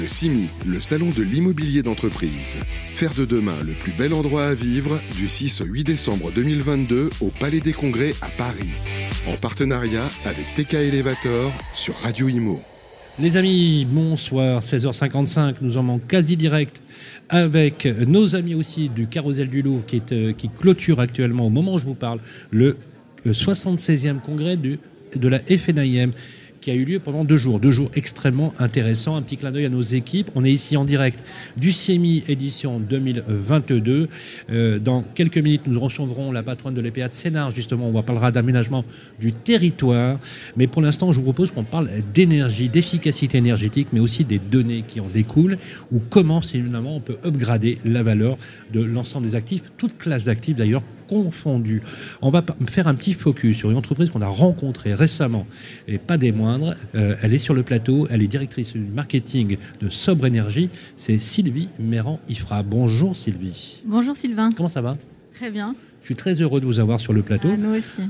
Le CIMI, le salon de l'immobilier d'entreprise. Faire de demain le plus bel endroit à vivre du 6 au 8 décembre 2022 au Palais des Congrès à Paris. En partenariat avec TK Elevator sur Radio Imo. Les amis, bonsoir, 16h55, nous en en quasi direct avec nos amis aussi du Carrousel du Loup euh, qui clôture actuellement, au moment où je vous parle, le 76e congrès du, de la FNIM qui a eu lieu pendant deux jours. Deux jours extrêmement intéressants. Un petit clin d'œil à nos équipes. On est ici en direct du CIEMI édition 2022. Euh, dans quelques minutes, nous recevrons la patronne de l'EPA de Sénard. Justement, on parlera d'aménagement du territoire. Mais pour l'instant, je vous propose qu'on parle d'énergie, d'efficacité énergétique, mais aussi des données qui en découlent, ou comment, finalement, on peut upgrader la valeur de l'ensemble des actifs, toutes classes d'actifs d'ailleurs, confondues. On va faire un petit focus sur une entreprise qu'on a rencontrée récemment, et pas des moindres. Euh, elle est sur le plateau, elle est directrice du marketing de Sobre Énergie. C'est Sylvie Méran-Ifra. Bonjour Sylvie. Bonjour Sylvain. Comment ça va? Très bien. Je suis très heureux de vous avoir sur le plateau. Ah, nous aussi.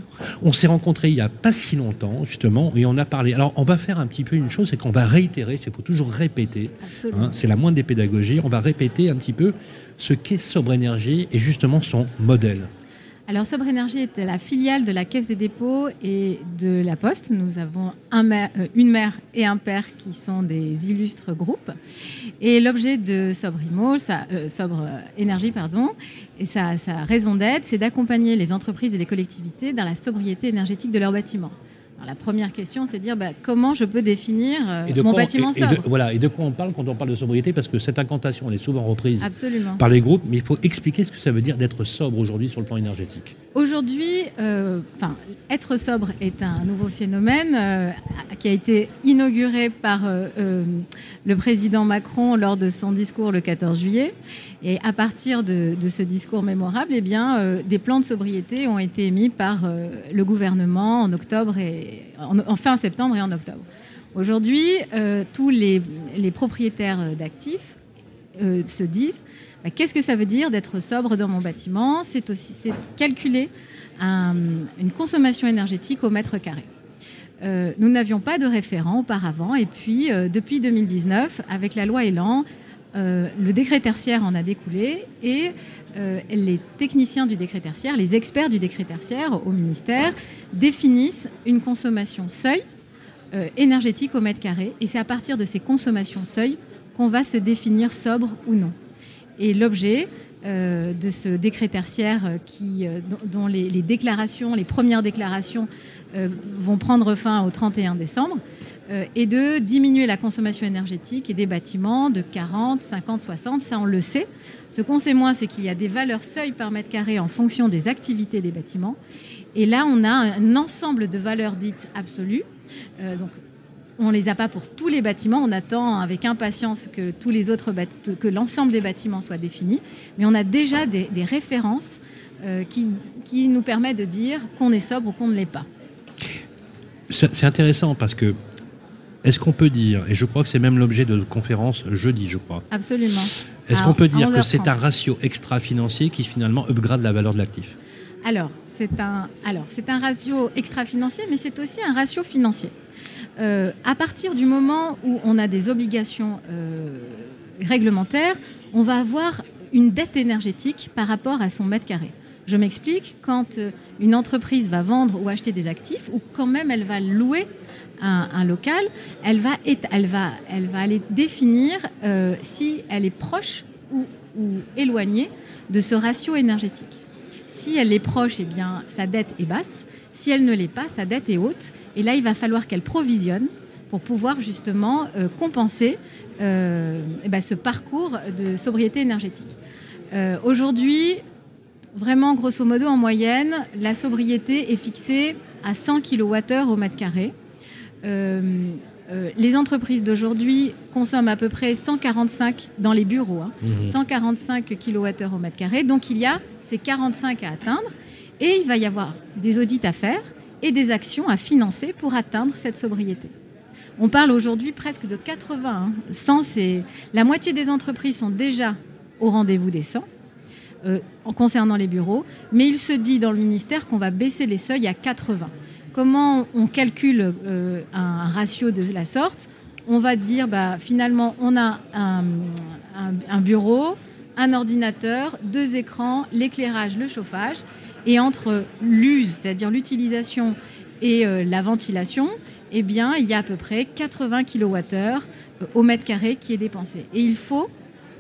On s'est rencontrés il n'y a pas si longtemps, justement, et on a parlé. Alors, on va faire un petit peu une chose, c'est qu'on va réitérer, c'est faut toujours répéter. Absolument. hein, c'est la moindre des pédagogies. On va répéter un petit peu ce qu'est Sobre Énergie et justement son modèle. Alors Sobre Énergie est la filiale de la Caisse des dépôts et de la Poste. Nous avons euh, une mère et un père qui sont des illustres groupes. Et l'objet de Sobre Imo, euh, euh, pardon, et sa, sa raison d'être, c'est d'accompagner les entreprises et les collectivités dans la sobriété énergétique de leurs bâtiments. Alors, la première question, c'est de dire bah, comment je peux définir euh, mon quoi bâtiment et- et de-. Voilà, et de quoi on parle quand on parle de sobriété? Parce que cette incantation, elle est souvent reprise Absolument. par les groupes, mais il faut expliquer ce que ça veut dire d'être sobre aujourd'hui sur le plan énergétique. Aujourd'hui, euh, être sobre est un nouveau phénomène euh, qui a été inauguré par euh, le président Macron lors de son discours le 14 juillet. Et à partir de, de ce discours mémorable, eh bien, des plans de sobriété ont été émis par le gouvernement en octobre et en, en fin septembre et en octobre. Aujourd'hui, euh, tous les, propriétaires d'actifs euh, se disent bah, qu'est-ce que ça veut dire d'être sobre dans mon bâtiment? C'est aussi calculer un- une consommation énergétique au mètre carré. Euh, nous n'avions pas de référent auparavant et puis euh, depuis 2019, avec la loi Elan, euh, le décret tertiaire en a découlé et euh, les techniciens du décret tertiaire, les experts du décret tertiaire au ministère définissent une consommation seuil euh, énergétique au mètre carré et c'est à partir de ces consommations seuil qu'on va se définir sobre ou non. Et l'objet de ce décret tertiaire euh, qui, euh, dont, les, déclarations, les premières déclarations euh, vont prendre fin au 31 décembre, euh, est de diminuer la consommation énergétique et des bâtiments de 40, 50, 60, ça on le sait. Ce qu'on sait moins, c'est qu'il y a des valeurs seuil par mètre carré en fonction des activités des bâtiments. Et là, on a un ensemble de valeurs dites absolues. Euh, donc, on les a pas pour tous les bâtiments. On attend avec impatience que tous les autres bâti- que l'ensemble des bâtiments soit défini. Mais on a déjà des, des références euh, qui, qui nous permettent de dire qu'on est sobre ou qu'on ne l'est pas. C'est intéressant parce que est-ce qu'on peut dire, et je crois que c'est même l'objet de conférence jeudi, je crois, Absolument. est-ce qu'on peut dire que 11h30. c'est un ratio extra-financier qui finalement upgrade la valeur de l'actif? Alors, c'est un, alors, c'est un ratio extra-financier, mais c'est aussi un ratio financier. Euh, à partir du moment où on a des obligations euh, réglementaires, on va avoir une dette énergétique par rapport à son mètre carré. Je m'explique, quand euh, une entreprise va vendre ou acheter des actifs, ou quand même elle va louer un, local, elle va, aller définir si elle est proche ou éloignée de ce ratio énergétique. Si elle est proche, eh bien, sa dette est basse. Si elle ne l'est pas, sa dette est haute. Et là, il va falloir qu'elle provisionne pour pouvoir justement euh, compenser euh, eh ben, ce parcours de sobriété énergétique. Euh, Aujourd'hui, vraiment, grosso modo, en moyenne, la sobriété est fixée à 100 kWh au mètre carré. Euh, les entreprises d'aujourd'hui consomment à peu près 145 dans les bureaux. hein, 145 kWh au mètre carré. Donc il y a ces 45 à atteindre et il va y avoir des audits à faire et des actions à financer pour atteindre cette sobriété. On parle aujourd'hui presque de 80. hein. 100, c'est la moitié des entreprises sont déjà au rendez-vous des 100 euh, en concernant les bureaux, mais il se dit dans le ministère qu'on va baisser les seuils à 80. Comment on calcule euh, un ratio de la sorte on va dire bah, finalement on a un, bureau, un ordinateur, deux écrans, l'éclairage, le chauffage. Et entre l'use, c'est-à-dire l'utilisation et euh, la ventilation, eh bien, il y a à peu près 80 kWh euh, au mètre carré qui est dépensé. Et il faut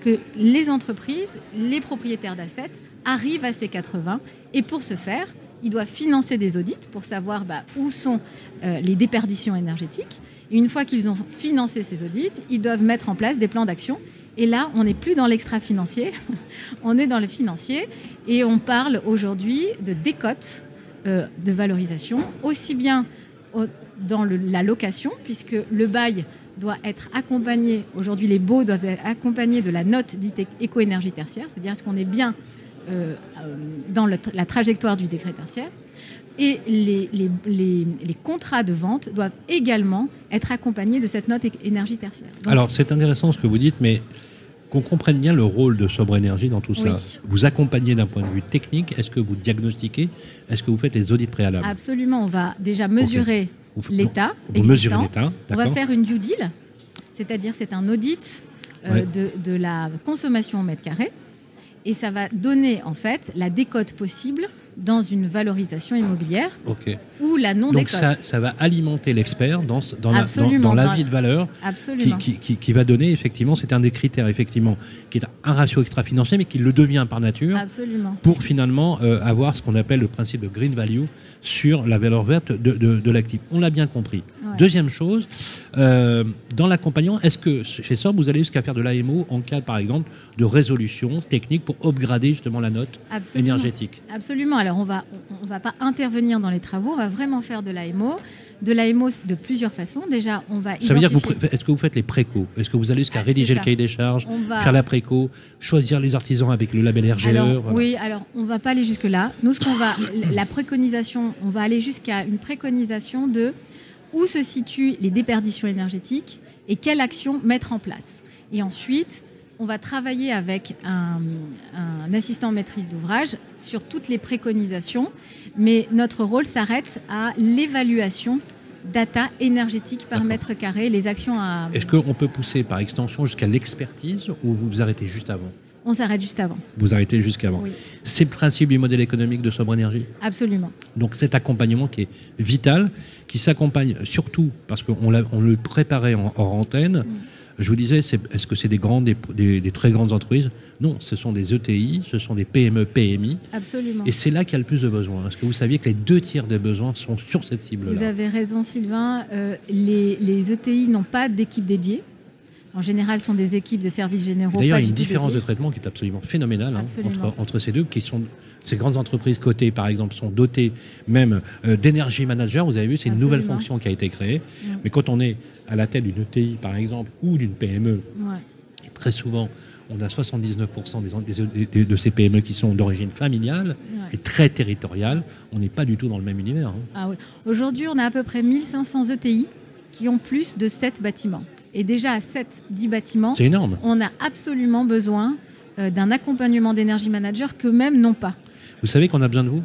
que les entreprises, les propriétaires d'assets arrivent à ces 80. Et pour ce faire, ils doivent financer des audits pour savoir bah, où sont euh, les déperditions énergétiques. Une fois qu'ils ont financé ces audits, ils doivent mettre en place des plans d'action et là, on n'est plus dans l'extra-financier, on est dans le financier. Et on parle aujourd'hui de décote euh, de valorisation, aussi bien dans la location, puisque le bail doit être accompagné, aujourd'hui les baux doivent être accompagnés de la note dite éco-énergie tertiaire, c'est-à-dire est-ce qu'on est bien euh, euh, dans la trajectoire du décret tertiaire. Et les, les, contrats de vente doivent également être accompagnés de cette note énergie tertiaire. Alors c'est intéressant ce que vous dites, mais qu'on comprenne bien le rôle de Sobre Énergie dans tout ça. Vous accompagnez d'un point de vue technique, est-ce que vous diagnostiquez, est-ce que vous faites les audits préalables? Absolument, on va déjà mesurer l'état existant. on va faire une due deal, c'est-à-dire c'est un audit euh, de, de la consommation au mètre carré et ça va donner en fait la décote possible dans une valorisation immobilière ou la non Donc ça, ça, va alimenter l'expert dans, dans, la, dans, l'avis de valeur qui, qui, qui, va donner effectivement, c'est un des critères effectivement, qui est un ratio extra-financier mais qui le devient par nature Absolument. pour finalement euh, avoir ce qu'on appelle le principe de green value sur la valeur verte de, de, l'actif. On l'a bien compris. Deuxième chose, euh, dans l'accompagnement, est-ce que chez SOB, vous allez jusqu'à faire de l'AMO en cas par exemple de résolution technique pour upgrader justement la note énergétique? Absolument alors on va, on, va pas intervenir dans les travaux, on va vraiment faire de l'AMO. De l'AMO de plusieurs façons. Déjà, on va. Ça veut dire que est-ce que vous faites les préco Est-ce que vous allez jusqu'à ah, rédiger le cahier des charges, faire la préco, choisir les artisans avec le label RGE Oui, alors on va pas aller jusque là. Nous, ce qu'on va, la préconisation, on va aller jusqu'à une préconisation de où se situent les déperditions énergétiques et quelle action mettre en place. Et ensuite, on va travailler avec un, assistant maîtrise d'ouvrage sur toutes les préconisations, mais notre rôle s'arrête à l'évaluation data énergétique par mètre carré, les actions à... Est-ce qu'on peut pousser par extension jusqu'à l'expertise ou vous vous arrêtez juste avant? On s'arrête juste avant. Vous arrêtez jusqu'avant. Oui. C'est le principe du modèle économique de Sobre Énergie? Absolument. Donc cet accompagnement qui est vital, qui s'accompagne surtout parce qu'on le préparait en, hors antenne. Je vous disais, est-ce que c'est des grandes, des, très grandes entreprises? Non, ce sont des ETI, ce sont des PME, PMI. Absolument. Et c'est là qu'il y a le plus de besoins. Est-ce que vous saviez que les deux tiers des besoins sont sur cette cible-là Vous avez raison, Sylvain. Euh, les, les ETI n'ont pas d'équipe dédiée. En général, ce sont des équipes de services généraux. D'ailleurs, il y a une différence de traitement qui est absolument phénoménale hein, entre, entre, ces deux, qui sont ces grandes entreprises cotées, par exemple, sont dotées même euh, d'énergie manager. Vous avez vu, c'est une nouvelle fonction qui a été créée. Mais quand on est à la tête d'une ETI, par exemple, ou d'une PME, très souvent, on a 79% des, de ces PME qui sont d'origine familiale et très territoriale. On n'est pas du tout dans le même univers. Hein. Ah Aujourd'hui, on a à peu près 1500 ETI qui ont plus de 7 bâtiments. Et déjà à 7-10 bâtiments, énorme. on a absolument besoin euh, d'un accompagnement d'énergie manager qu'eux-mêmes n'ont pas. Vous savez qu'on a besoin de vous?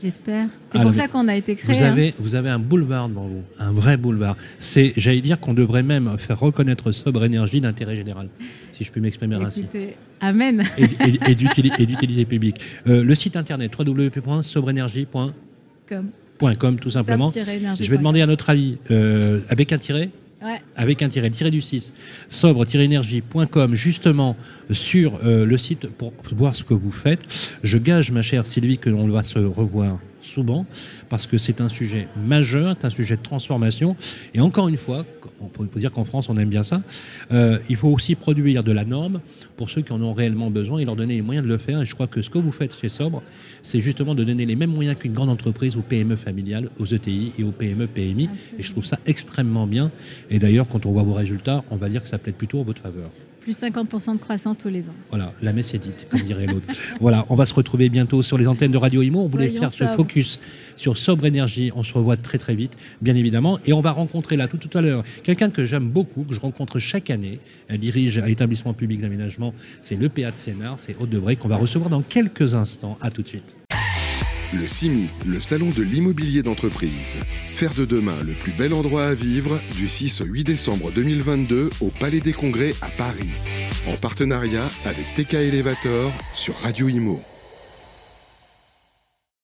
J'espère. C'est pour ça qu'on a été créé. Vous avez, hein. vous avez un boulevard devant vous, un vrai boulevard. C'est, j'allais dire qu'on devrait même faire reconnaître Sobre Énergie d'intérêt général, si je puis m'exprimer ainsi. Amen. Et, d'utilité publique. Euh, le site internet www.sobreenergie.com. tout simplement. Je vais demander à notre avis, euh, avec un tiret avec un tiret, tiré du 6, sobre-énergie.com, justement sur euh, le site pour voir ce que vous faites. Je gage, ma chère Sylvie, que l'on va se revoir souvent parce que c'est un sujet majeur, c'est un sujet de transformation. Et encore une fois, on peut dire qu'en France, on aime bien ça, euh, il faut aussi produire de la norme pour ceux qui en ont réellement besoin et leur donner les moyens de le faire. Et je crois que ce que vous faites chez Sobre, c'est justement de donner les mêmes moyens qu'une grande entreprise aux PME familiales, aux ETI et aux PME PMI. Et je trouve ça extrêmement bien. Et d'ailleurs, quand on voit vos résultats, on va dire que ça plaide plutôt en votre faveur plus 50% de croissance tous les ans. Voilà, la messe est dite, comme dirait l'autre. voilà, on va se retrouver bientôt sur les antennes de Radio Imo. On voulait faire ce focus sur Sobre Énergie. On se revoit très très vite, bien évidemment. Et on va rencontrer là tout, tout à l'heure quelqu'un que j'aime beaucoup, que je rencontre chaque année. Elle dirige à l'établissement public d'aménagement. C'est l'EPA de Sénart, c'est Haute de Bré, qu'on va recevoir dans quelques instants. À tout de suite. Le CIMI, le salon de l'immobilier d'entreprise. Faire de demain le plus bel endroit à vivre du 6 au 8 décembre 2022 au Palais des Congrès à Paris. En partenariat avec TK Elevator sur Radio Imo.